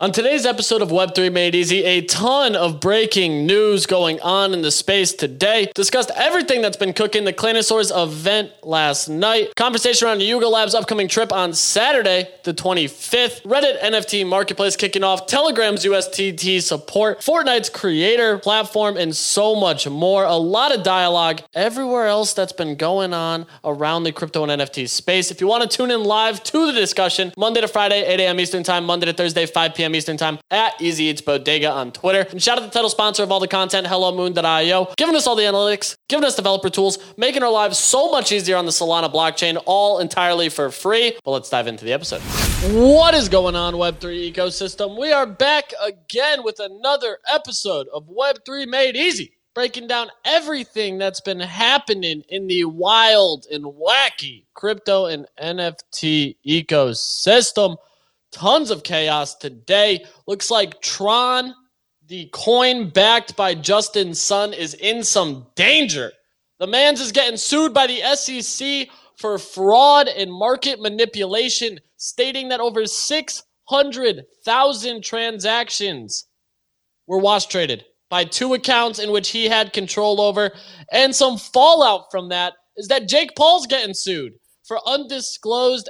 On today's episode of Web3 Made Easy, a ton of breaking news going on in the space today. Discussed everything that's been cooking the Claynosaurz event last night. Conversation around Yuga Labs' upcoming trip on Saturday, the 25th. Reddit NFT marketplace kicking off. Telegram's USDT support. Fortnite's creator platform, and so much more. A lot of dialogue everywhere else that's been going on around the crypto and NFT space. If you want to tune in live to the discussion, Monday to Friday, 8 a.m. Eastern Time, Monday to Thursday, 5 p.m. Eastern Time at Easy Eats Bodega on Twitter. And shout out to the title sponsor of all the content, HelloMoon.io, giving us all the analytics, giving us developer tools, making our lives so much easier on the Solana blockchain, all entirely for free. Well, let's dive into the episode. What is going on, Web3 ecosystem? We are back again with another episode of Web3 Made Easy breaking down everything that's been happening in the wild and wacky crypto and NFT ecosystem. Tons of chaos today. Looks like Tron, the coin backed by Justin Sun, is in some danger. The man's is getting sued by the SEC for fraud and market manipulation, stating that over 600,000 transactions were wash traded by two accounts in which he had control over. And some fallout from that is that Jake Paul's getting sued for undisclosed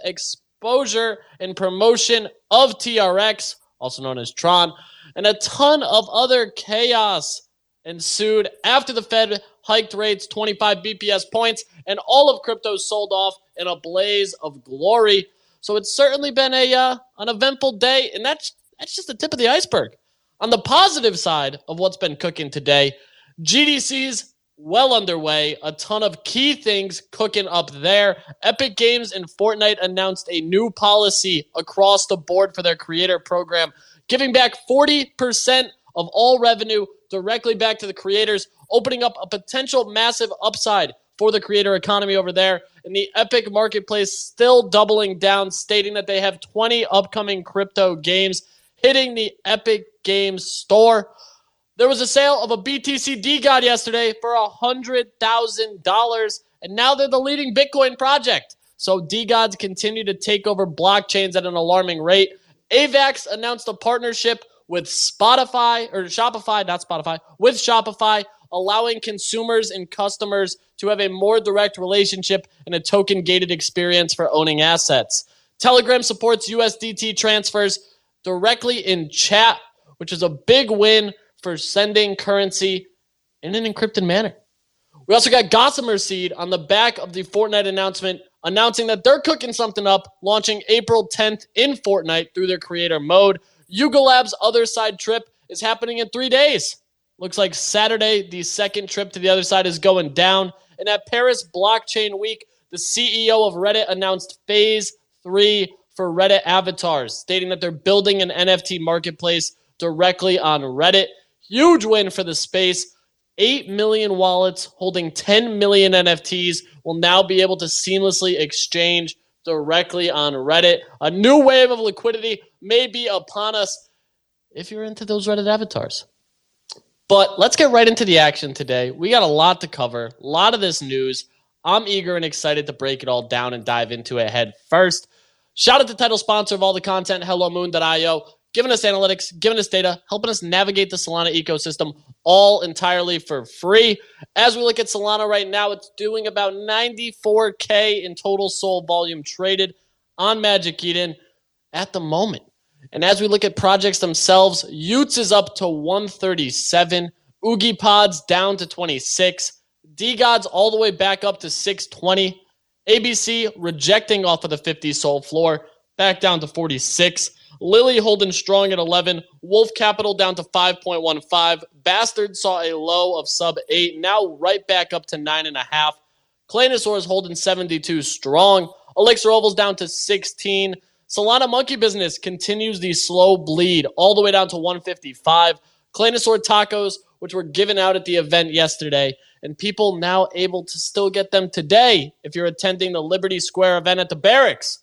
exposure and promotion of TRX, also known as Tron, and a ton of other chaos ensued after the Fed hiked rates 25 BPS points and all of crypto sold off in a blaze of glory. So it's certainly been a uh, an eventful day, and that's that's just the tip of the iceberg. On the positive side of what's been cooking today, GDC's well underway. A ton of key things cooking up there. Epic Games and Fortnite announced a new policy across the board for their creator program, giving back 40% of all revenue directly back to the creators, opening up a potential massive upside for the creator economy over there. And the Epic Marketplace still doubling down, stating that they have 20 upcoming crypto games hitting the Epic Games Store. There was a sale of a BTC god yesterday for $100,000, and now they're the leading Bitcoin project. So DeGods continue to take over blockchains at an alarming rate. AVAX announced a partnership with Spotify, or Shopify, not Spotify, with Shopify, allowing consumers and customers to have a more direct relationship and a token gated experience for owning assets. Telegram supports USDT transfers directly in chat, which is a big win for sending currency in an encrypted manner. We also got Gossamer Seed on the back of the Fortnite announcement announcing that they're cooking something up, launching April 10th in Fortnite through their creator mode. Yuga Labs' other side trip is happening in three days. Looks like Saturday, the second trip to the other side is going down. And at Paris Blockchain Week, the CEO of Reddit announced phase three for Reddit avatars, stating that they're building an NFT marketplace directly on Reddit. Huge win for the space. 8 million wallets holding 10 million NFTs will now be able to seamlessly exchange directly on Reddit. A new wave of liquidity may be upon us if you're into those Reddit avatars. But let's get right into the action today. We got a lot to cover, a lot of this news. I'm eager and excited to break it all down and dive into it head first. Shout out to the title sponsor of all the content, HelloMoon.io, giving us analytics, giving us data, helping us navigate the Solana ecosystem all entirely for free. As we look at Solana right now, it's doing about 94K in total SOL volume traded on Magic Eden at the moment. And as we look at projects themselves, y00ts is up to 137, Oogie Pods down to 26, DeGods all the way back up to 620. ABC rejecting off of the 50 SOL floor, back down to 46. Lily holding strong at 11. Wolf Capital down to 5.15. Bastard saw a low of sub 8, now right back up to 9.5. Claynosaurz holding 72 strong. Elixir Ovols down to 16. Solana Monkey Business continues the slow bleed all the way down to 155. Claynosaur Tacos, which were given out at the event yesterday, and people now able to still get them today if you're attending the Liberty Square event at the Barracks,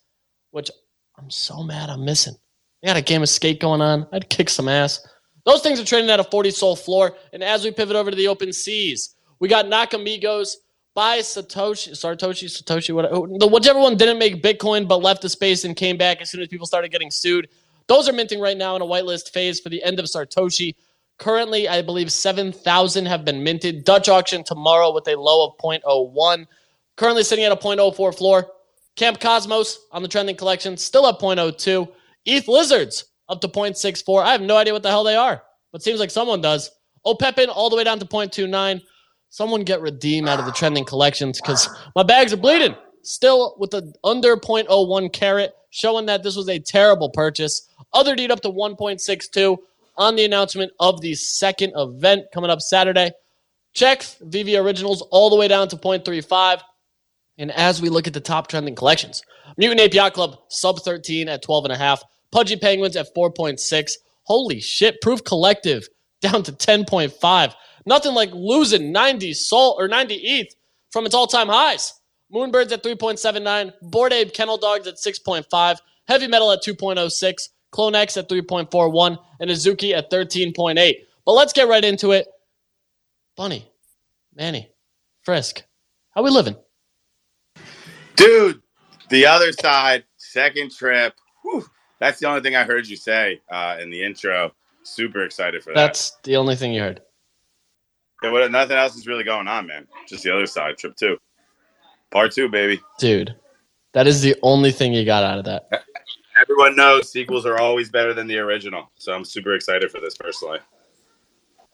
which I'm so mad I'm missing. They got a game of skate going on. I'd kick some ass. Those things are trading at a 40 SOL floor. And as we pivot over to the open seas, we got Nakamigos by Satoshi, Satoshi, Satoshi, whatever, whichever one didn't make Bitcoin but left the space and came back as soon as people started getting sued. Those are minting right now in a whitelist phase for the end of Sartoshi. Currently, I believe 7,000 have been minted. Dutch auction tomorrow with a low of 0.01. Currently sitting at a 0.04 floor. Camp Cosmos on the trending collection still at 0.02. ETH Lizards up to 0.64. I have no idea what the hell they are, but seems like someone does. Opepen all the way down to 0.29. Someone get redeem out of the trending collections because my bags are bleeding. Still with the under 0.01 carat, showing that this was a terrible purchase. Otherdeed up to 1.62 on the announcement of the second event coming up Saturday. Checks VV Originals all the way down to 0.35. And as we look at the top trending collections, Mutant Yacht Club sub 13 at 12.5, Pudgy Penguins at 4.6. Holy shit, Proof Collective down to 10.5. Nothing like losing 90 Salt or 90 ETH from its all-time highs. Moonbirds at 3.79, Bored Ape Kennel Dogs at 6.5, Heavy Metal at 2.06, Clone X at 3.41, and Azuki at 13.8. But let's get right into it. Bunny, Manny, Frisk, how we living? Dude, the other side, second trip. Whew, that's the only thing I heard you say uh, in the intro. Super excited for that. That's the only thing you heard. Yeah, what, nothing else is really going on, man. Just the other side, trip two. Part two, baby. Dude, that is the only thing you got out of that. Everyone knows sequels are always better than the original. So I'm super excited for this personally.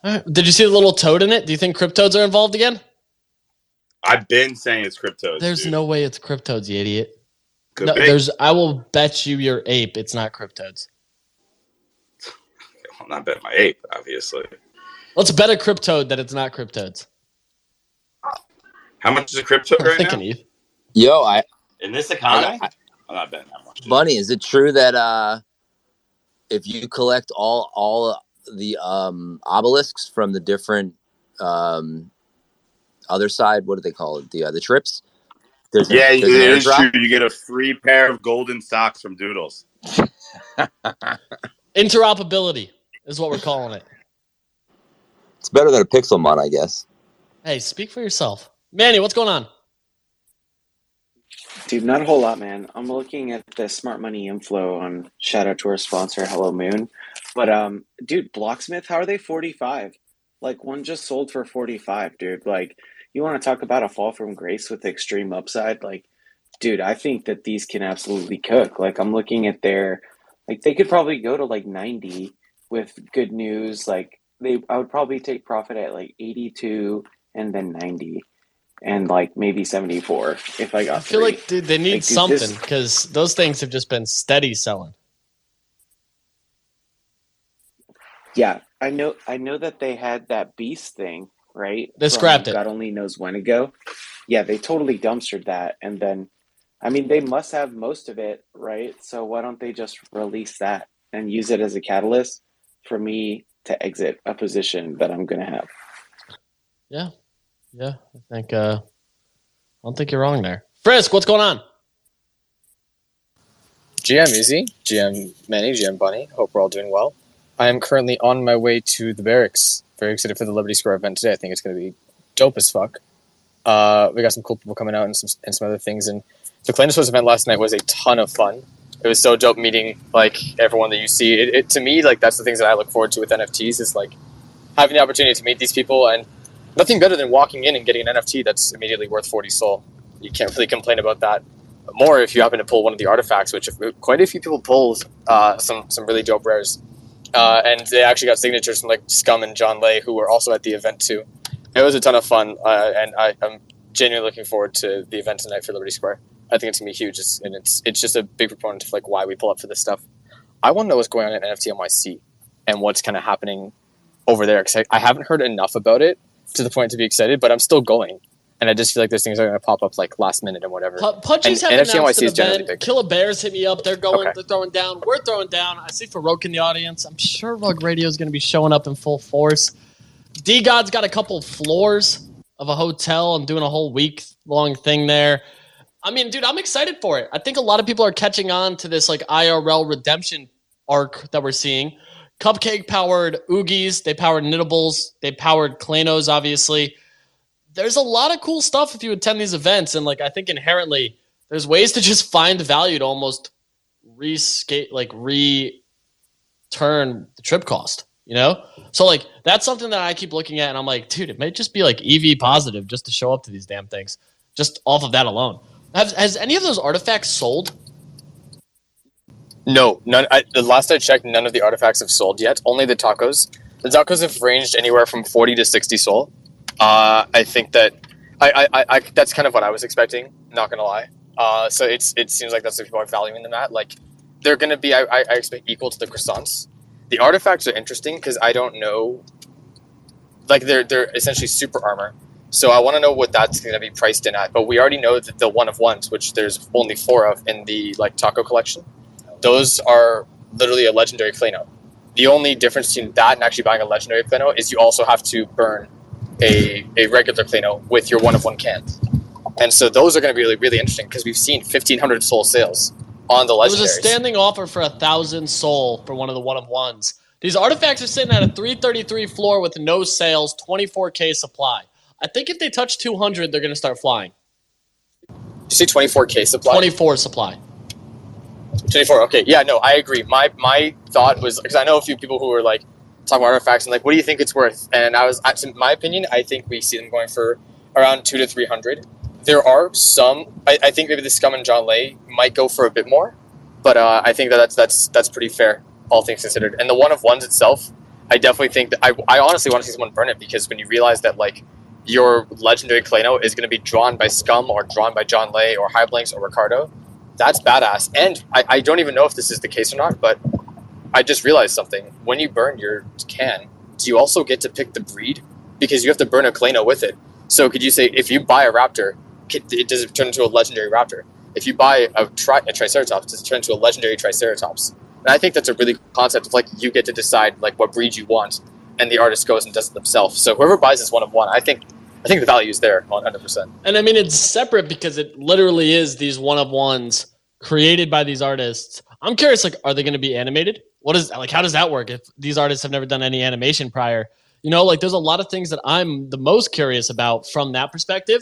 Did you see the little toad in it? Do you think Cryptoadz are involved again? I've been saying it's Cryptoadz. There's dude. no way it's Cryptoadz, you idiot. Could No, be. there's. I will bet you your ape. It's not Cryptoadz. I'm not betting my ape, obviously. Let's bet a Cryptoad that it's not cryptodes. How much is a crypto I'm right thinking, now? Eve. Yo, I In this economy? I- I'm not betting that much. Bunny, is it true that uh if you collect all all the um obelisks from the different um other side, what do they call it? The uh, the trips? There's a- Yeah, there's it an airdrop? true. You get a free pair of golden socks from Doodles. Interoperability is what we're calling it. It's better than a Pixel Pixelmon, I guess. Hey, speak for yourself, Manny. What's going on? Dude, not a whole lot, man. I'm looking at the smart money inflow on shout out to our sponsor, Hello Moon. But um, dude, Blocksmith, how are they 45? Like one just sold for 45, dude. Like you want to talk about a fall from grace with extreme upside? Like, dude, I think that these can absolutely cook. Like I'm looking at their like they could probably go to like 90 with good news. Like they I would probably take profit at like 82 and then 90 and like maybe 74 if I got I feel three. like dude, they need Like, something because those things have just been steady selling. Yeah, I know. I know that they had that beast thing, right? They from scrapped it. God only knows when to go. Yeah, they totally dumpstered that, and then, I mean, they must have most of it, right? So why don't they just release that and use it as a catalyst for me to exit a position that I'm going to have? Yeah, yeah. I think. uh I don't think you're wrong there. Frisk, what's going on? GM Easy, GM Manny, GM Bunny. Hope we're all doing well. I am currently on my way to the barracks. Very excited for the Liberty Square event today. I think it's going to be dope as fuck. Uh, we got some cool people coming out and some and some other things. And the Clandestine event last night was a ton of fun. It was so dope meeting like everyone that you see. It, it to me like that's the things that I look forward to with NFTs is like having the opportunity to meet these people and nothing better than walking in and getting an NFT that's immediately worth forty SOL. You can't really complain about that more if you happen to pull one of the artifacts, which quite a few people pulled uh, some some really dope rares, uh, and they actually got signatures from like Scum and John Lay, who were also at the event too. It was a ton of fun, uh, and I, I'm genuinely looking forward to the event tonight for Liberty Square. I think it's gonna be huge, it's, and it's it's just a big proponent of like why we pull up for this stuff. I want to know what's going on at NFT NYC and what's kind of happening over there because I, I haven't heard enough about it to the point to be excited, but I'm still going. And I just feel like those things are going to pop up like last minute and whatever. Pu- Pudgy's And have NFC announced NYC an is generally event. big. Killer Bears hit me up. They're going. Okay. They're throwing down. We're throwing down. I see Farouk in the audience. I'm sure Rug Radio is going to be showing up in full force. DeGod's got a couple floors of a hotel and doing a whole week long thing there. I mean, dude, I'm excited for it. I think a lot of people are catching on to this like IRL redemption arc that we're seeing. Cupcake powered Oogies. They powered Knittables. They powered Claynos, obviously. There's a lot of cool stuff if you attend these events. And like, I think inherently there's ways to just find value to almost rescape, like re turn the trip cost. You know, so like that's something that I keep looking at, and I'm like, dude, it might just be like EV positive just to show up to these damn things, just off of that alone. Has, has any of those artifacts sold? No, none. I, the last I checked, none of the artifacts have sold yet. Only the tacos. The tacos have ranged anywhere from forty to sixty SOL. Uh, I think that I, I, I, that's kind of what I was expecting. Not gonna lie. Uh, so it's it seems like that's what people are valuing them at. Like they're gonna be, I, I expect equal to the croissants. The artifacts are interesting because I don't know. Like they're they're essentially super armor. So I want to know what that's going to be priced in at. But we already know that the one of ones, which there's only four of in the like taco collection, those are literally a legendary Clayno. The only difference between that and actually buying a legendary Clayno is you also have to burn a, a regular Clayno with your one of one can. And so those are going to be really, really interesting because we've seen 1,500 SOL sales on the legendaries. It was a standing offer for a thousand SOL for one of the one of ones. These artifacts are sitting at a 333 floor with no sales, 24k supply. I think if they touch 200, they're going to start flying. You say 24k supply? 24 supply. 24. Okay, yeah, no, I agree. My my thought was because I know a few people who were like talking about artifacts and like, what do you think it's worth? And I was, in my opinion, I think we see them going for around two to three hundred. There are some. I, I think maybe the Scum and John Lay might go for a bit more, but uh, I think that that's that's that's pretty fair, all things considered. And the one of ones itself, I definitely think that I, I honestly want to see someone burn it because when you realize that like your legendary Clayno is going to be drawn by Scum or drawn by John Lay or High Blanks or Ricardo, that's badass. And I, I don't even know if this is the case or not, but I just realized something. When you burn your can, do you also get to pick the breed? Because you have to burn a Clayno with it. So could you say if you buy a Raptor, it does it turn into a legendary Raptor? If you buy a, tri- a Triceratops, does it turn into a legendary Triceratops? And I think that's a really cool concept of like you get to decide like what breed you want, and the artist goes and does it themselves. So whoever buys this one of one, I think I think the value is there 100%. And I mean, it's separate because it literally is these one of ones created by these artists. I'm curious, like, are they going to be animated? What is like? How does that work? If these artists have never done any animation prior, you know, like, there's a lot of things that I'm the most curious about from that perspective,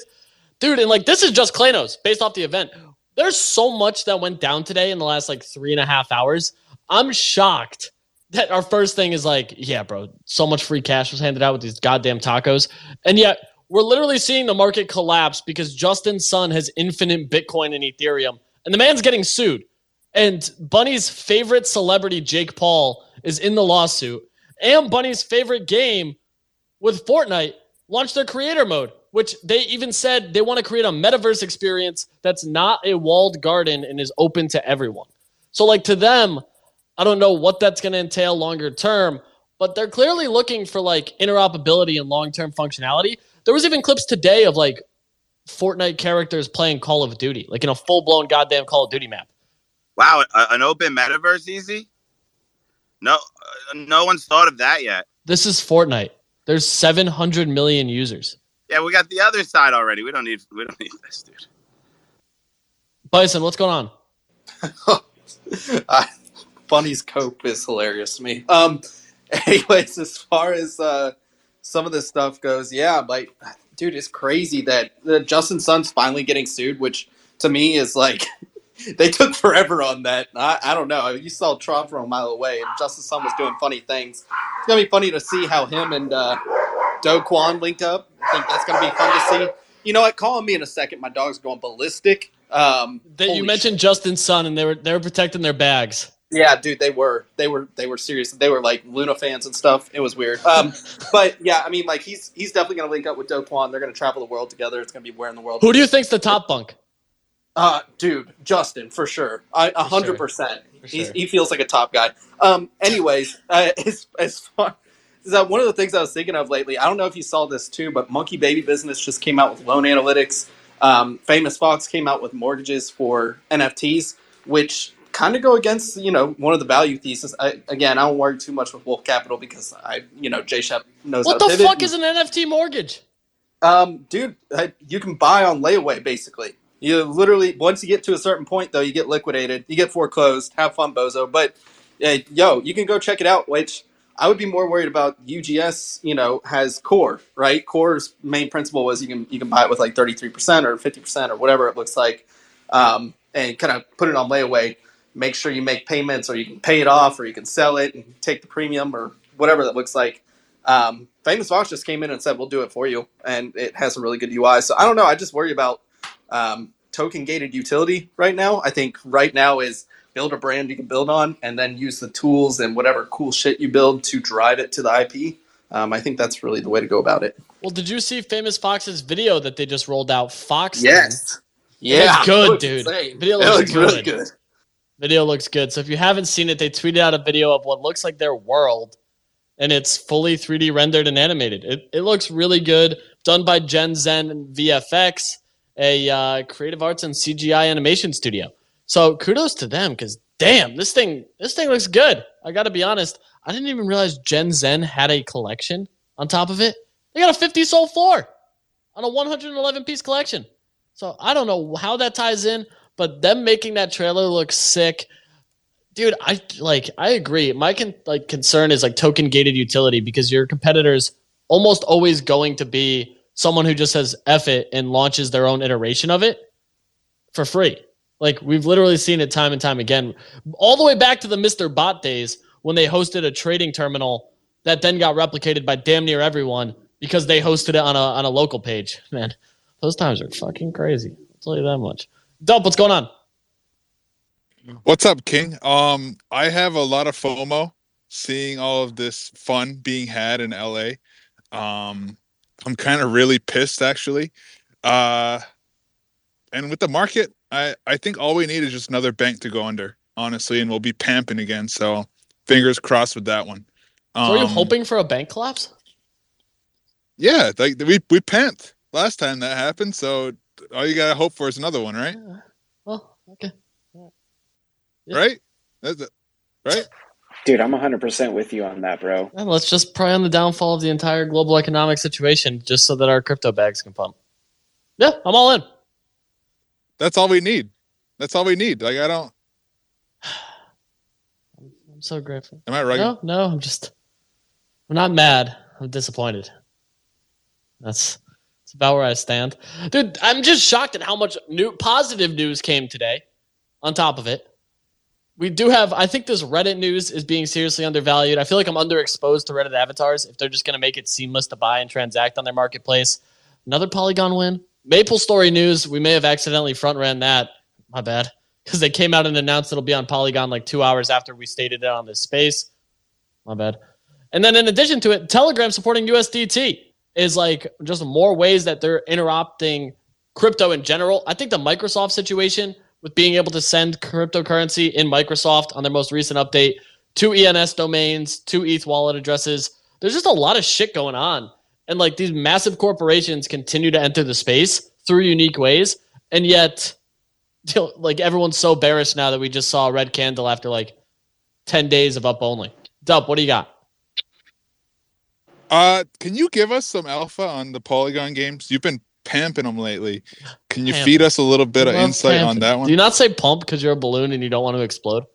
dude. And like, this is just Claynos based off the event. There's so much that went down today in the last like three and a half hours. I'm shocked that our first thing is like, yeah, bro, so much free cash was handed out with these goddamn tacos, and yet we're literally seeing the market collapse because Justin Sun has infinite Bitcoin and Ethereum, and the man's getting sued. And Bunny's favorite celebrity, Jake Paul, is in the lawsuit. And Bunny's favorite game with Fortnite launched their creator mode, which they even said they want to create a metaverse experience that's not a walled garden and is open to everyone. So, like, to them, I don't know what that's going to entail longer term, but they're clearly looking for like interoperability and long term functionality. There was even clips today of like Fortnite characters playing Call of Duty, like in a full blown goddamn Call of Duty map. Wow, an open metaverse, easy? No, uh, no one's thought of that yet. This is Fortnite. There's 700 million users. Yeah, we got the other side already. We don't need. We don't need this, dude. Bison, what's going on? uh, Bunny's cope is hilarious to me. Um, anyways, as far as uh, some of this stuff goes, yeah, like, dude, it's crazy that uh, Justin Sun's finally getting sued, which to me is like they took forever on that. I, I don't know. I mean, you saw Trump from a mile away, and Justin Sun was doing funny things. It's gonna be funny to see how him and uh, Do Kwon link up. I think that's gonna be fun to see. You know what? Call on me in a second. My dog's going ballistic. Um, That you mentioned Justin Sun and they were they were protecting their bags. Yeah, dude, they were they were they were serious. They were like Luna fans and stuff. It was weird. Um, but yeah, I mean, like he's he's definitely gonna link up with Do Kwon. They're gonna travel the world together. It's gonna be where in the world. Who do you think's the top bunk? Uh, dude, Justin for sure. I a hundred percent. For He's sure. He feels like a top guy. Um, anyways, uh, as as far is that one of the things I was thinking of lately. I don't know if you saw this too, but Monkey Baby Business just came out with loan analytics. Um, Famous Fox came out with mortgages for NFTs, which kind of go against you know one of the value thesis. I, again, I don't worry too much with Wolf Capital because I you know Jay Shep knows What the fuck is an NFT mortgage? Um, dude, uh, you can buy on layaway basically. You literally once you get to a certain point though, you get liquidated, you get foreclosed. Have fun, bozo. But yo, you can go check it out. Which I would be more worried about. UGS, you know, has core right. Core's main principle was you can you can buy it with like thirty three percent or fifty percent or whatever it looks like, um, and kind of put it on layaway. make sure you make payments, or you can pay it off, or you can sell it and take the premium, or whatever that looks like. Um, Famous Fox just came in and said, "We'll do it for you," and it has a really good UI. So I don't know. I just worry about um, token gated utility right now. I think right now is build a brand you can build on, and then use the tools and whatever cool shit you build to drive it to the IP. Um, I think that's really the way to go about it. Well, did you see Famous Fox's video that they just rolled out? Fox. Yes. Yeah, good, dude. insane. Video It looks looks really good. good. Video looks good. So if you haven't seen it, they tweeted out a video of what looks like their world, and it's fully 3D rendered and animated. It, it looks really good. Done by Gen Zen and VFX, a uh, creative arts and CGI animation studio. So kudos to them because damn, this thing this thing looks good. I got to be honest. I didn't even realize Gen Zen had a collection on top of it. They got a 50 SOL floor on a 111 piece collection. So I don't know how that ties in, but them making that trailer look sick. Dude, I like I agree. My con- like concern is like token gated utility because your competitors almost always going to be someone who just says F it and launches their own iteration of it for free. Like we've literally seen it time and time again, all the way back to the Mr. Bot days when they hosted a trading terminal that then got replicated by damn near everyone because they hosted it on a on a local page. Man, those times are fucking crazy. I'll tell you that much. Dump, what's going on? What's up, King? Um, I have a lot of FOMO seeing all of this fun being had in LA. Um, I'm kind of really pissed actually. Uh, and with the market, I I think all we need is just another bank to go under, honestly, and we'll be pamping again. So fingers crossed with that one. So are you Um, hoping for a bank collapse? Yeah, like we we pamped last time that happened. So all you gotta hope for is another one, right? Well, okay. Yeah. Right? That's it. Right? Dude, I'm 100% with you on that, bro. And let's just pray on the downfall of the entire global economic situation just so that our crypto bags can pump. Yeah, I'm all in. That's all we need. That's all we need. Like I don't. I'm so grateful. Am I right? No, no, I'm just I'm not mad. I'm disappointed. That's that's about where I stand. Dude, I'm just shocked at how much new positive news came today on top of it. We do have I think this Reddit news is being seriously undervalued. I feel like I'm underexposed to Reddit avatars if they're just gonna make it seamless to buy and transact on their marketplace. Another Polygon win. Maple Story news, we may have accidentally front ran that. My bad. Because they came out and announced it'll be on Polygon like two hours after we stated it on this space. My bad. And then in addition to it, Telegram supporting USDT is like just more ways that they're interrupting crypto in general. I think the Microsoft situation with being able to send cryptocurrency in Microsoft on their most recent update to ENS domains, to ETH wallet addresses. There's just a lot of shit going on. And like these massive corporations continue to enter the space through unique ways. And yet, like everyone's so bearish now that we just saw a red candle after like 10 days of up only. Dub, what do you got? Uh, can you give us some alpha on the Polygon games? You've been pamping them lately. Can you Pamp. feed us a little bit of insight on pamping. that Do one? you not say pump because you're a balloon and you don't want to explode?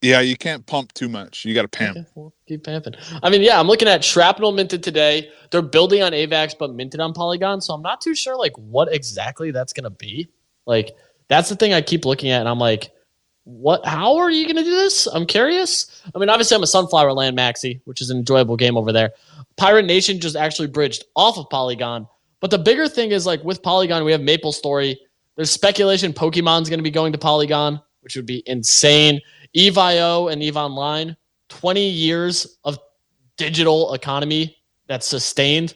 yeah, you can't pump too much. You got to pamp. Okay, well, keep pamping. I mean, yeah, I'm looking at Shrapnel minted today. They're building on AVAX, but minted on Polygon. So I'm not too sure like what exactly that's gonna be. Like that's the thing I keep looking at, and I'm like, what? How are you gonna do this? I'm curious. I mean, obviously I'm a Sunflower Land maxi, which is an enjoyable game over there. Pirate Nation just actually bridged off of Polygon, but the bigger thing is like with Polygon, we have Maple Story. There's speculation Pokemon's gonna be going to Polygon, which would be insane. EVIO and EVE Online, 20 years of digital economy that's sustained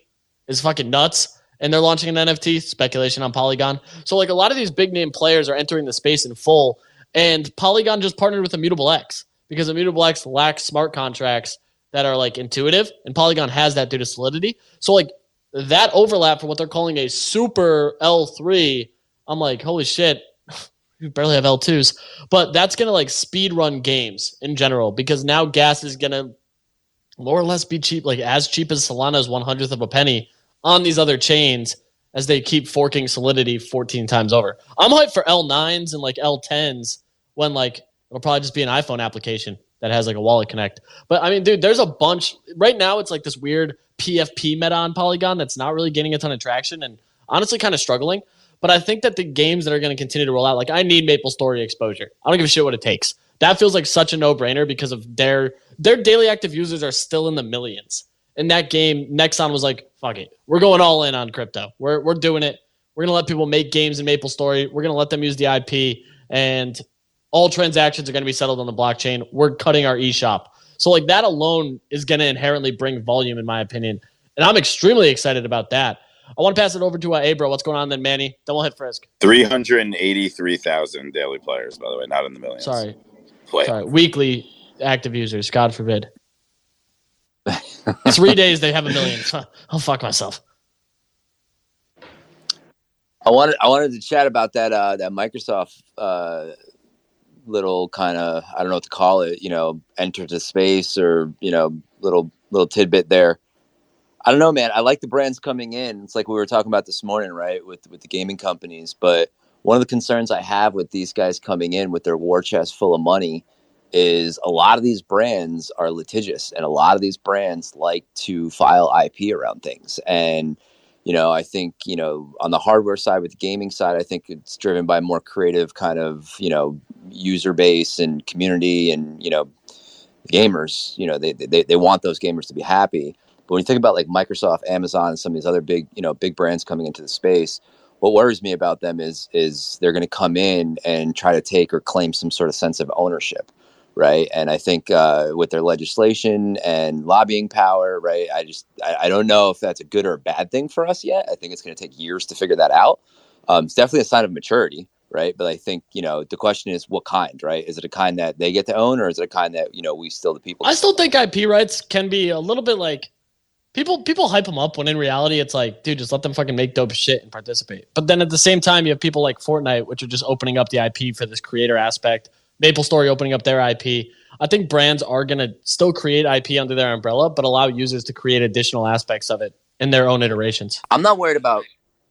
is fucking nuts. And they're launching an NFT, speculation on Polygon. So, like, a lot of these big name players are entering the space in full. And Polygon just partnered with Immutable X because Immutable X lacks smart contracts that are like intuitive, and Polygon has that due to Solidity. So, like, that overlap for what they're calling a super L3, I'm like, holy shit, you barely have L2s. But that's going to like speed run games in general because now gas is going to more or less be cheap, like as cheap as Solana's one hundredth of a penny on these other chains as they keep forking Solidity 14 times over. I'm hyped for L9s and like L10s when like it'll probably just be an iPhone application that has like a wallet connect. But I mean, dude, there's a bunch right now. It's like this weird PFP meta on Polygon that's not really getting a ton of traction and honestly kind of struggling. But I think that the games that are going to continue to roll out, like I need Maple Story exposure. I don't give a shit what it takes. That feels like such a no brainer because of their their daily active users are still in the millions. In that game, Nexon was like, "Fuck it, we're going all in on crypto. We're we're doing it. We're gonna let people make games in Maple Story. We're gonna let them use the IP, and all transactions are gonna be settled on the blockchain. We're cutting our eShop. So like that alone is gonna inherently bring volume, in my opinion, and I'm extremely excited about that. I want to pass it over to uh, Abro. What's going on then, Manny? Then we'll hit Frisk. 383,000 daily players, by the way, not in the millions. Sorry, Play. sorry. Weekly active users. God forbid. Three days they have a million. I'll fuck myself. I wanted I wanted to chat about that uh, that Microsoft uh, little kind of I don't know what to call it. You know, enter to space or you know little little tidbit there. I don't know, man. I like the brands coming in. It's like we were talking about this morning, right, with with the gaming companies. But one of the concerns I have with these guys coming in with their war chest full of money is a lot of these brands are litigious, and a lot of these brands like to file IP around things. And you know, I think you know on the hardware side with the gaming side, I think it's driven by more creative kind of you know user base and community, and you know gamers. You know, they they they want those gamers to be happy. But when you think about like Microsoft, Amazon, and some of these other big, you know, big brands coming into the space, what worries me about them is is they're going to come in and try to take or claim some sort of sense of ownership, right? And I think uh, with their legislation and lobbying power, right? I just I, I don't know if that's a good or a bad thing for us yet. I think it's going to take years to figure that out. Um, it's definitely a sign of maturity, right? But I think you know the question is what kind, right? Is it a kind that they get to own, or is it a kind that you know we still the people? I still think IP rights can be a little bit like people people hype them up when in reality it's like, dude, just let them fucking make dope shit and participate. But then at the same time, you have people like Fortnite, which are just opening up the IP for this creator aspect. Maple Story opening up their IP. I think brands are gonna still create IP under their umbrella, but allow users to create additional aspects of it in their own iterations. I'm not worried about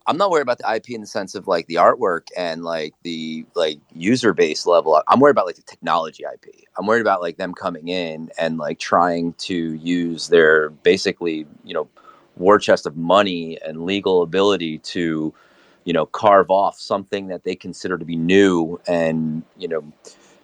I'm not worried about the IP in the sense of like the artwork and like the like user base level. I'm worried about like the technology IP. I'm worried about like them coming in and like trying to use their basically, you know, war chest of money and legal ability to, you know, carve off something that they consider to be new and, you know,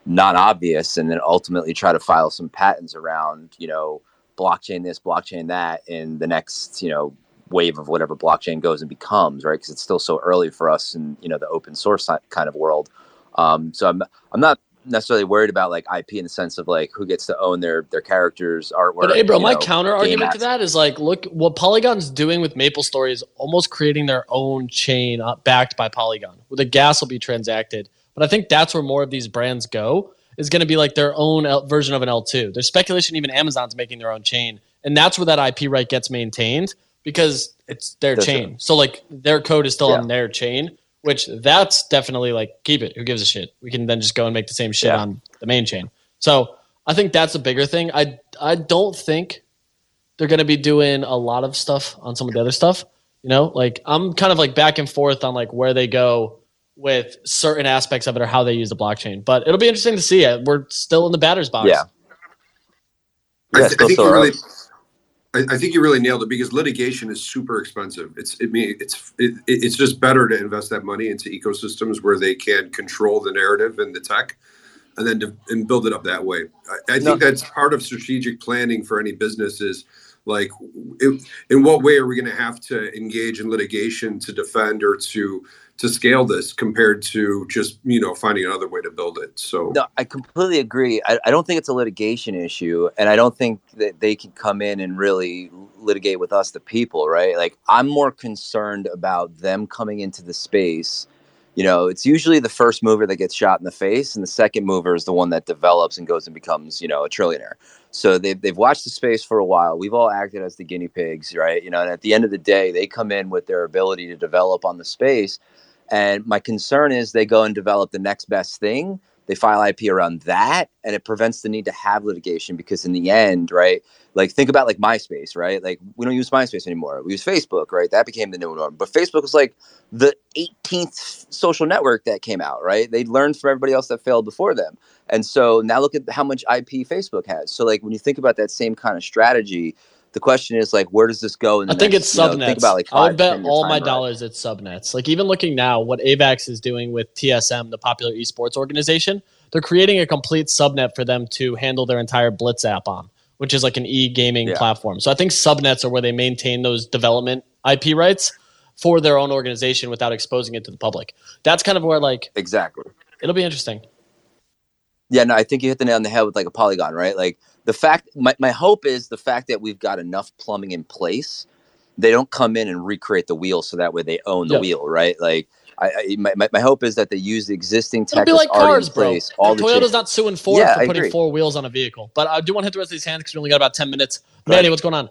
not obvious and then ultimately try to file some patents around, you know, blockchain this, blockchain that in the next, you know, wave of whatever blockchain goes and becomes, right? Because it's still so early for us in you know the open source kind of world. Um, so I'm I'm not necessarily worried about like IP in the sense of like who gets to own their their characters artwork. But hey, bro, my know, counter argument to that is like, look, what Polygon's doing with Maple Story is almost creating their own chain uh, backed by Polygon, where the gas will be transacted. But I think that's where more of these brands go is going to be like their own L- version of an L2. There's speculation even Amazon's making their own chain, and that's where that IP right gets maintained because it's their That's chain. So like their code is still Yeah. on their chain, which that's definitely like keep it. Who gives a shit? We can then just go and make the same shit Yeah. on the main chain. So I think that's a bigger thing. I I don't think they're going to be doing a lot of stuff on some of the other stuff. You know, like I'm kind of like back and forth on like where they go with certain aspects of it or how they use the blockchain. But it'll be interesting to see. Uh, We're still in the batter's box. Yeah. I, Yeah, th- I think you really. I, I think you really nailed it because litigation is super expensive. It's it mean it's it, it's just better to invest that money into ecosystems where they can control the narrative and the tech, and then to, and build it up that way. I, I think No. that's part of strategic planning for any business is like it, in what way are we going to have to engage in litigation to defend or to to scale this compared to just you know finding another way to build it. So No, I completely agree. I, I don't think it's a litigation issue, and I don't think that they can come in and really litigate with us, the people, right? Like, I'm more concerned about them coming into the space. You know, it's usually the first mover that gets shot in the face, and the second mover is the one that develops and goes and becomes, you know, a trillionaire. So they've, they've watched the space for a while. We've all acted as the guinea pigs, right? You know, and at the end of the day, they come in with their ability to develop on the space. And my concern is they go and develop the next best thing. They file IP around that, and it prevents the need to have litigation because, in the end, right? Like, think about like MySpace, right? Like, we don't use MySpace anymore. We use Facebook, right? That became the new norm. But Facebook was like the 18th social network that came out, right? They learned from everybody else that failed before them. And so now look at how much IP Facebook has. So, like, when you think about that same kind of strategy, the question is like, where does this go? In the I think next, it's you know, subnets. think about like I would bet all my dollars it's subnets. Like even looking now, what AVAX is doing with TSM, the popular esports organization, they're creating a complete subnet for them to handle their entire Blitz app on, which is like an e-gaming Yeah. platform. So I think subnets are where they maintain those development IP rights for their own organization without exposing it to the public. That's kind of where like Exactly. it'll be interesting. Yeah, no, I think you hit the nail on the head with like a polygon, right? Like the fact, my, my hope is the fact that we've got enough plumbing in place, they don't come in and recreate the wheel so that way they own the Yeah. wheel, right? Like, I, I my, my- my hope is that they use the existing tech It'll be that's like already cars, in bro. All the Toyota's changes. not suing Ford Yeah, for I putting agree. four wheels on a vehicle. But I do want to hit the rest of these hands because we only got about 10 minutes. Go ahead. Manny, what's going on?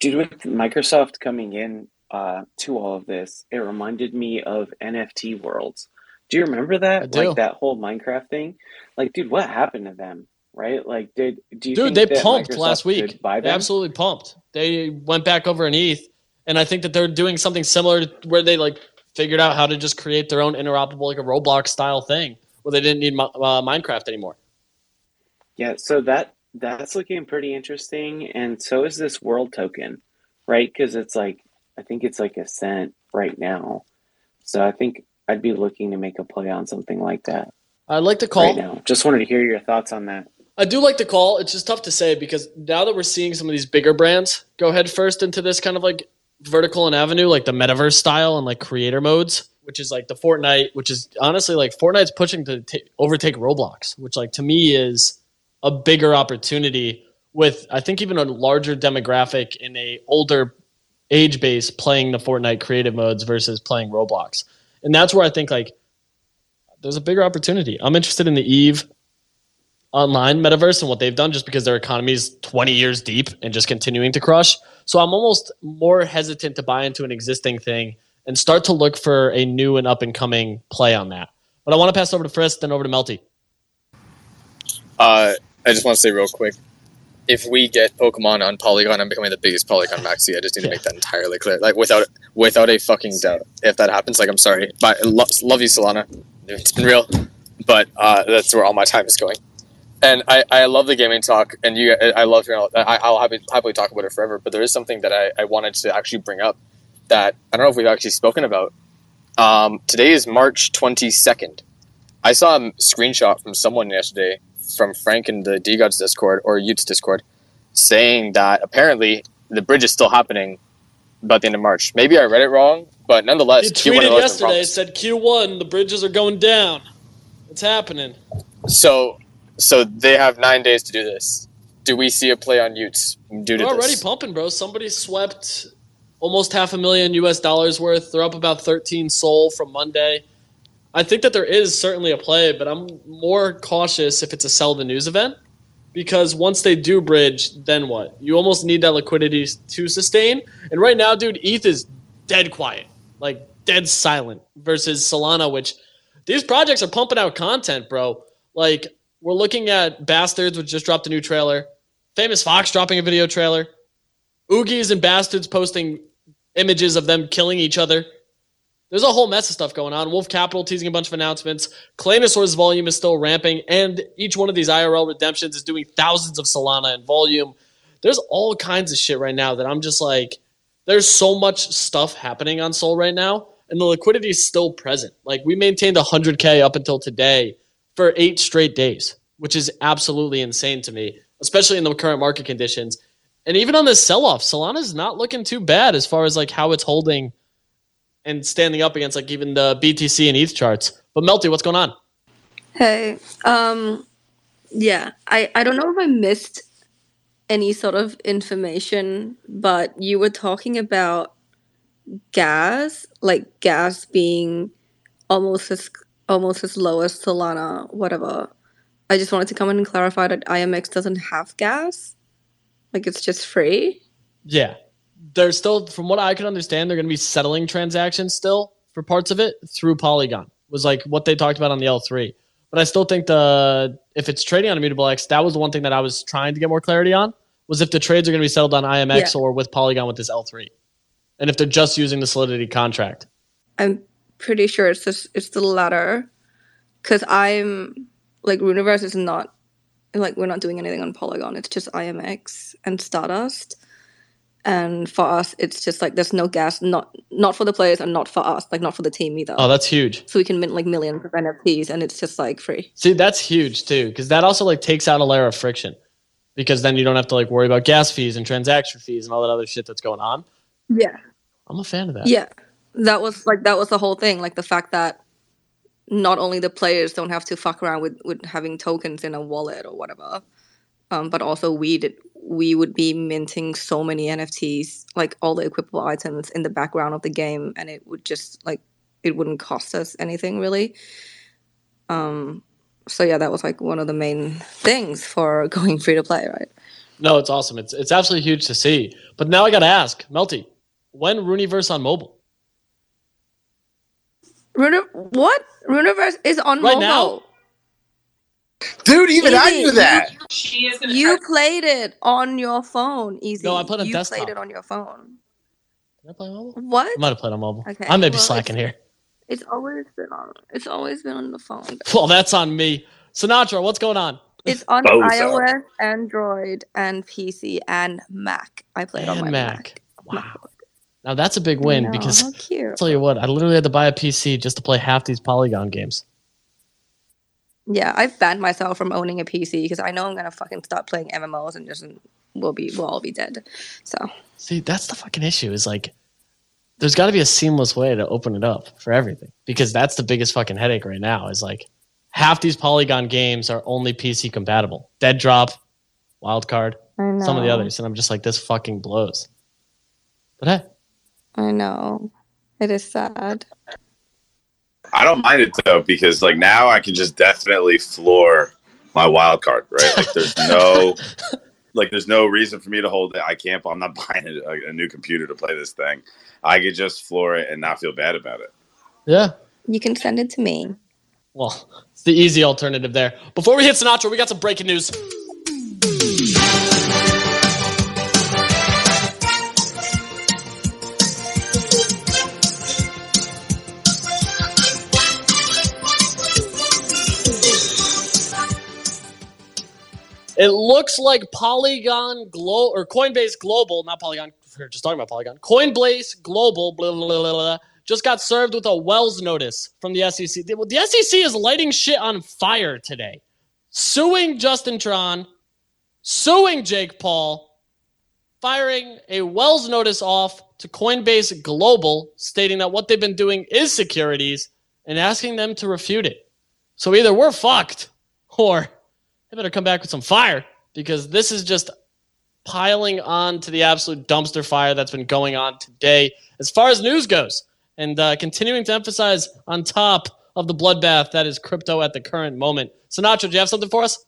Dude, with Microsoft coming in uh, to all of this, it reminded me of NFT worlds. Do you remember that? I do. Like that whole Minecraft thing? Like, dude, what happened to them? Right? Like, did do you Dude, think they pumped Microsoft last week. buy They absolutely pumped. They went back over an ETH, and I think that they're doing something similar to where they like figured out how to just create their own interoperable, like a Roblox style thing, where they didn't need uh, Minecraft anymore. Yeah, so that that's looking pretty interesting, and so is this world token, right? Because it's like I think it's like a cent right now. So I think I'd be looking to make a play on something like that I'd like to call. right now. Just wanted to hear your thoughts on that. I do like the call. It's just tough to say because now that we're seeing some of these bigger brands go head first into this kind of like vertical and avenue, like the metaverse style and like creator modes, which is like the Fortnite, which is honestly like Fortnite's pushing to ta overtake Roblox, which like to me is a bigger opportunity with I think even a larger demographic in a older age base playing the Fortnite creative modes versus playing Roblox. And that's where I think like there's a bigger opportunity. I'm interested in the Eve online metaverse and what they've done just because their economy is 20 years deep and just continuing to crush. So I'm almost more hesitant to buy into an existing thing and start to look for a new and up and coming play on that. But I want to pass over to Frisk, then over to Melty. Uh, I just want to say real quick, if we get Pokemon on Polygon, I'm becoming the biggest Polygon maxi. I just need to make that entirely clear, like without without a fucking doubt. If that happens, like I'm sorry, but lo- love you, Solana. It's been real, but uh, that's where all my time is going. And I, I love the gaming talk, and you I love hearing. All, I, I'll happy, happily talk about it forever. But there is something that I, I wanted to actually bring up that I don't know if we've actually spoken about. Um, today is March 22nd. I saw a screenshot from someone yesterday from Frank in the DeGods Discord or y00ts Discord saying that apparently the bridge is still happening about the end of March. Maybe I read it wrong, but nonetheless, He Q1 tweeted yesterday, said Q1, the bridges are going down. It's happening. So, so they have nine days to do this. Do we see a play on y00ts due to They're already this? pumping, bro. Somebody swept almost half a million US dollars worth. They're up about 13 SOL from Monday. I think that there is certainly a play, but I'm more cautious if it's a sell the news event because once they do bridge, then what? You almost need that liquidity to sustain. And right now, dude, ETH is dead quiet, like dead silent versus Solana, which these projects are pumping out content, bro. Like we're looking at Bastards, which just dropped a new trailer. Famous Fox dropping a video trailer. Oogies and Bastards posting images of them killing each other. There's a whole mess of stuff going on. Wolf Capital teasing a bunch of announcements. Claynosaur's volume is still ramping, and each one of these IRL redemptions is doing thousands of Solana in volume. There's all kinds of shit right now that I'm just like, there's so much stuff happening on Sol right now, and the liquidity is still present. Like we maintained 100k up until today for eight straight days, which is absolutely insane to me, especially in the current market conditions. And even on this sell-off, Solana's not looking too bad as far as like how it's holding and standing up against like even the BTC and ETH charts. But Melty, what's going on? Hey, um, yeah, I, I don't know if I missed any sort of information, but you were talking about gas, like gas being almost as almost as low as Solana, whatever. I just wanted to come in and clarify that IMX doesn't have gas, like it's just free. Yeah. They're still, from what I can understand, they're going to be settling transactions still for parts of it through Polygon. Was like what they talked about on the L3. But I still think the if it's trading on Immutable X, that was the one thing that I was trying to get more clarity on. Was if the trades are going to be settled on IMX Yeah. or with Polygon with this L3, and if they're just using the Solidity contract. I'm pretty sure it's just, it's the latter, because I'm like Runiverse is not like we're not doing anything on Polygon. It's just IMX and Stardust. And for us, it's just like there's no gas, not not for the players and not for us, like not for the team either. Oh, that's huge. so we can mint like millions of NFTs, and it's just like free. See, that's huge too, because that also like takes out a layer of friction, because then you don't have to like worry about gas fees and transaction fees and all that other shit that's going on. Yeah. I'm a fan of that. Yeah, that was like that was the whole thing. Like the fact that not only the players don't have to fuck around with with having tokens in a wallet or whatever, um, but also we did we would be minting so many NFTs, like all the equipable items in the background of the game, and it would just like it wouldn't cost us anything really. Um, so yeah, that was like one of the main things for going free to play, right? No, it's awesome. It's it's absolutely huge to see. But now I got to ask, Melty, when Runeverse on mobile? Rune- what? Runeverse is on Right mobile. now? Dude, even I knew that. She is gonna You try- played it on your phone, easy. No, I played on you desktop. played it on your phone. Did I play on mobile? What? I might have played on mobile. Okay, I may be well, slacking here. It's always been on. It's always been on the phone. Well, that's on me. Sinatra, what's going on? It's on Both iOS, Android, and PC and Mac. I played on my Mac. Mac. Wow. Now that's a big win know, because. I'll tell you what, I literally had to buy a PC just to play half these Polygon games. Yeah, I've banned myself from owning a PC because I know I'm gonna fucking start playing MMOs and just we'll be we'll all be dead. So See, that's the fucking issue. Is like, there's got to be a seamless way to open it up for everything because that's the biggest fucking headache right now. Is like, half these Polygon games are only PC compatible. Dead Drop, Wildcard, some of the others, and I'm just like, this fucking blows. But hey, I know it is sad. I don't mind it though because like now I can just definitely floor my wild card, right? Like there's no like there's no reason for me to hold it. I can't. I'm not buying a, a new computer to play this thing. I could just floor it and not feel bad about it. yeah. You can send it to me. Well, it's the easy alternative there. Before we hit Sinatra, we got some breaking news. It looks like Polygon Glo or Coinbase Global, not Polygon. We're just talking about Polygon. Coinbase Global, blah, blah, blah, just got served with a Wells notice from the SEC. The, the SEC is lighting shit on fire today, suing Justin Tron, suing Jake Paul, firing a Wells notice off to Coinbase Global, stating that what they've been doing is securities and asking them to refute it. So either we're fucked or they better come back with some fire because this is just piling on to the absolute dumpster fire that's been going on today as far as news goes and uh, continuing to emphasize on top of the bloodbath that is crypto at the current moment. Sinatra, do you have something for us?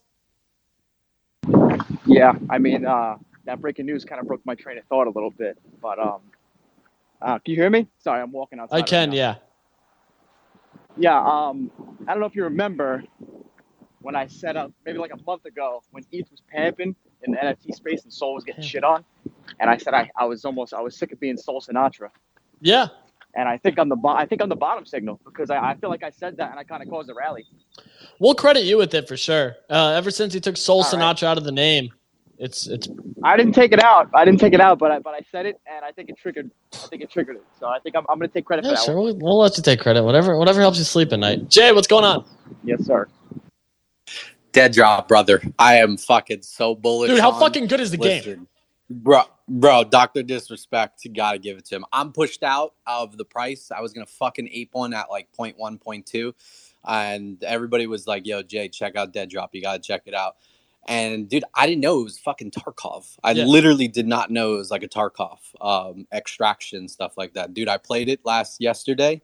Yeah, I mean, uh, that breaking news kind of broke my train of thought a little bit. But um, uh, can you hear me? Sorry, I'm walking outside. I can, now. yeah. Yeah. Um, I don't know if you remember when I set up maybe like a month ago when ETH was pamping in the NFT space and SOL was getting shit on, and I said I, I was almost I was sick of being SOL Sinatra. Yeah. And I think I'm the bo- I think I'm the bottom signal because I, I feel like I said that and I kind of caused a rally. We'll credit you with it for sure. Uh, ever since he took SOL All right. Sinatra out of the name, it's it's I didn't take it out. I didn't take it out, but I, but I said it and I think it triggered. I think it triggered it. So I think I'm, I'm gonna take credit yeah, for that. sure. One. We'll, we'll let you take credit. Whatever whatever helps you sleep at night. Jay, what's going on? Yes, sir. Dead drop, brother. I am fucking so bullish. Dude, how on- fucking good is the game? Bro, bro, Doctor Disrespect, gotta give it to him. I'm pushed out of the price. I was gonna fucking ape one at like 0.1, 0.2. and everybody was like, "Yo, Jay, check out Dead Drop. You gotta check it out." And dude, I didn't know it was fucking Tarkov. I Yeah. literally did not know it was like a Tarkov um, extraction stuff like that. Dude, I played it last yesterday.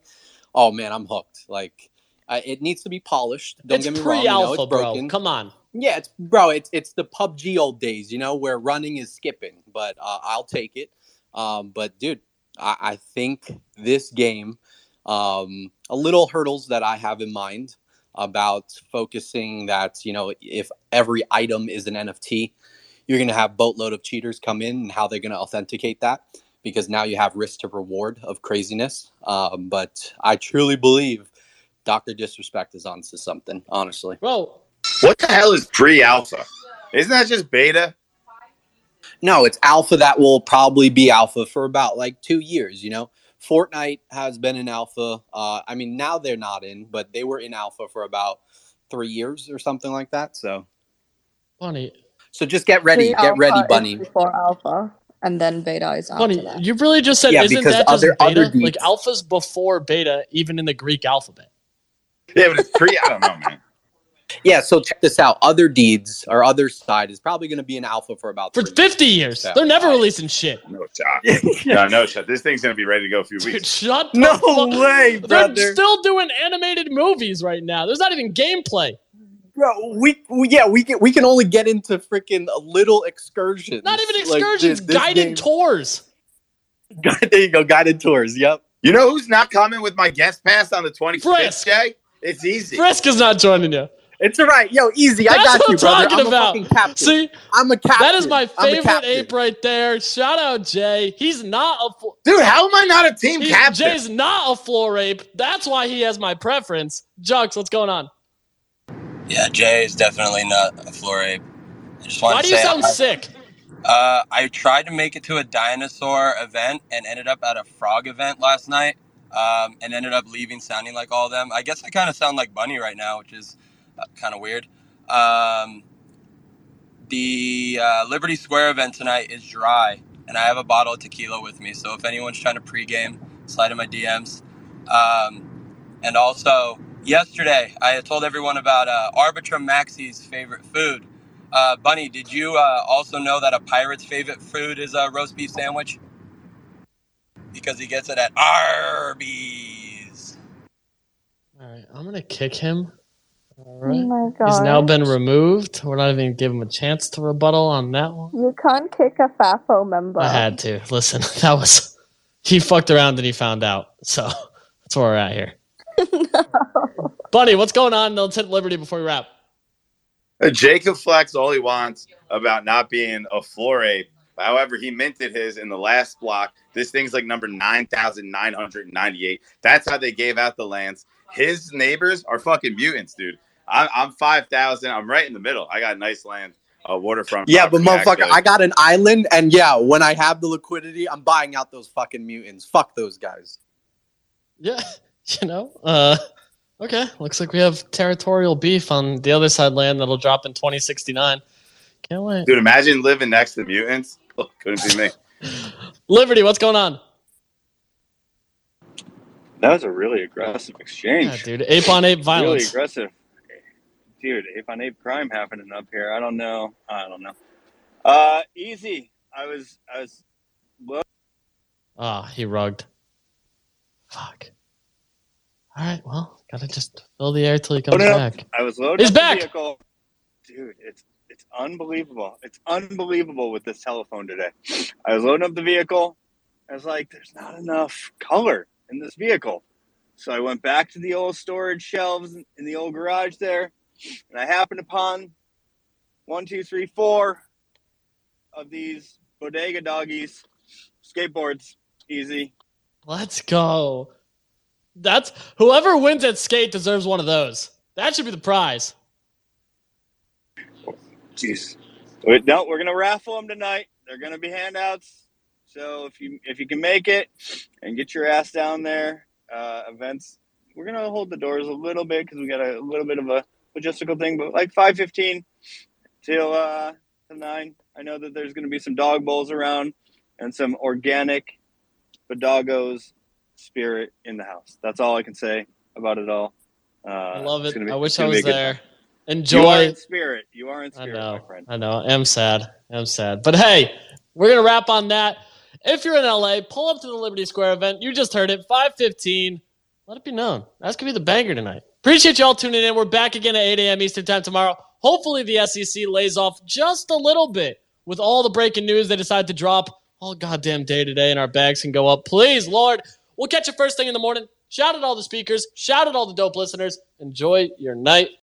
Oh man, I'm hooked. Like, I, it needs to be polished. Don't it's get me wrong. You know, bro. broken. Come on. Yeah, it's bro. It's it's the PUBG old days, you know, where running is skipping. But uh, I'll take it. Um, but dude, I, I think this game, um, a little hurdles that I have in mind about focusing that you know if every item is an NFT, you're gonna have boatload of cheaters come in and how they're gonna authenticate that because now you have risk to reward of craziness. Um, but I truly believe Doctor Disrespect is onto something. Honestly. Well, What the hell is pre-alpha? Isn't that just beta? No, it's alpha that will probably be alpha for about like two years. You know, Fortnite has been in alpha. Uh, I mean, now they're not in, but they were in alpha for about three years or something like that. So, Bunny, so just get ready, Pre-alpha get ready, Bunny. Before alpha, and then beta is after Bunny, that. you really just said Yeah, isn't because that just other- beta? other like alpha's before beta, even in the Greek alphabet. Yeah, but it's pre. I don't know, man. Yeah, so check this out. Otherdeeds, our Otherside is probably going to be an alpha for about For 50 years. So, They're never releasing shit. No shot. no, no shot. This thing's gonna be ready to go a few Dude, weeks. shut the No fuck- way, They're brother. still doing animated movies right now. There's not even gameplay. Bro, we, we yeah, we can we can only get into freaking little excursions. Not even Like, excursions, this- this guided game- tours. there you go, guided tours. Yep. You know who's not coming with my guest pass on the 25th, Frisk. Jay? It's easy. Frisk is not joining you. It's all right. Yo, easy. I got what you, I'm brother. talking I'm about. a fucking captain. See, I'm a captain. that is my favorite ape right there. Shout out Jay. He's not a flo- Dude, how am I not a team he- captain? Jay's not a floor ape. That's why he has my preference. Jux, what's going on? Yeah, Jay is definitely not a floor ape. I just wanted Why to do you sound I, sick? Uh, I tried to make it to a dinosaur event and ended up at a frog event last night, um, and ended up leaving sounding like all of them. I guess I kind of sound like Bunny right now, which is uh, kind of weird. Um, the uh, Liberty Square event tonight is dry, and I have a bottle of tequila with me. So if anyone's trying to pregame, slide in my DMs. Um, and also, yesterday I told everyone about uh, Arbitrum Maxi's favorite food. Uh, Bunny, did you uh, also know that a pirate's favorite food is a roast beef sandwich? Because he gets it at Arby's. All right, I'm gonna kick him. All Oh right. my He's now been removed. We're not even giving him a chance to rebuttal on that one. You can't kick a FAFO member. I had to. Listen, that was he fucked around and he found out. So that's where we're at here. Bunny, what's going on? Let's hit Liberty before we wrap. Uh, Jacob flex all he wants about not being a floor ape. However, he minted his in the last block. This thing's like number 9,998. That's how they gave out the lands. His neighbors are fucking mutants, dude. I'm, I'm 5,000. I'm right in the middle. I got nice land, uh, waterfront. Yeah, but motherfucker, actually. I got an island, and yeah, when I have the liquidity, I'm buying out those fucking mutants. Fuck those guys. Yeah, you know. Uh, okay, looks like we have territorial beef on the other side land that'll drop in 2069. Can't wait. Dude, imagine living next to mutants. Oh, couldn't be me. Liberty, what's going on? That was a really aggressive exchange. Yeah, dude, ape on ape violence. Really aggressive. Dude, ape on ape crime happening up here. I don't know. I don't know. Uh, easy. I was, I was. Low. Ah, he rugged. Fuck. All right, well, gotta just fill the air till he comes loading up- back. I was loading He's back. vehicle. Dude, it's it's unbelievable. It's unbelievable with this telephone today. I was loading up the vehicle. I was like, "There's not enough color in this vehicle," so I went back to the old storage shelves in the old garage there, and I happened upon one, two, three, four of these bodega doggies skateboards. Easy. Let's go. That's whoever wins at skate deserves one of those. That should be the prize. Jeez. Wait, no, we're gonna raffle them tonight. They're gonna be handouts. So if you if you can make it and get your ass down there, uh, events, we're gonna hold the doors a little bit because we got a little bit of a logistical thing. But like five fifteen till uh, till nine. I know that there's gonna be some dog bowls around and some organic Bodoggos spirit in the house. That's all I can say about it all. Uh, I love it. be- I wish I was a good there. time. Enjoy. You are in spirit. You are in I spirit, know. my friend. I know. I'm sad. I'm sad. But hey, we're gonna wrap on that. If you're in LA, pull up to the Liberty Square event. You just heard it, 515. Let it be known. That's gonna be the banger tonight. Appreciate y'all tuning in. We're back again at 8 a.m. Eastern time tomorrow. Hopefully the SEC lays off just a little bit with all the breaking news they decide to drop all goddamn day today and our bags can go up. Please, Lord. We'll catch you first thing in the morning. Shout out all the speakers. Shout out all the dope listeners. Enjoy your night.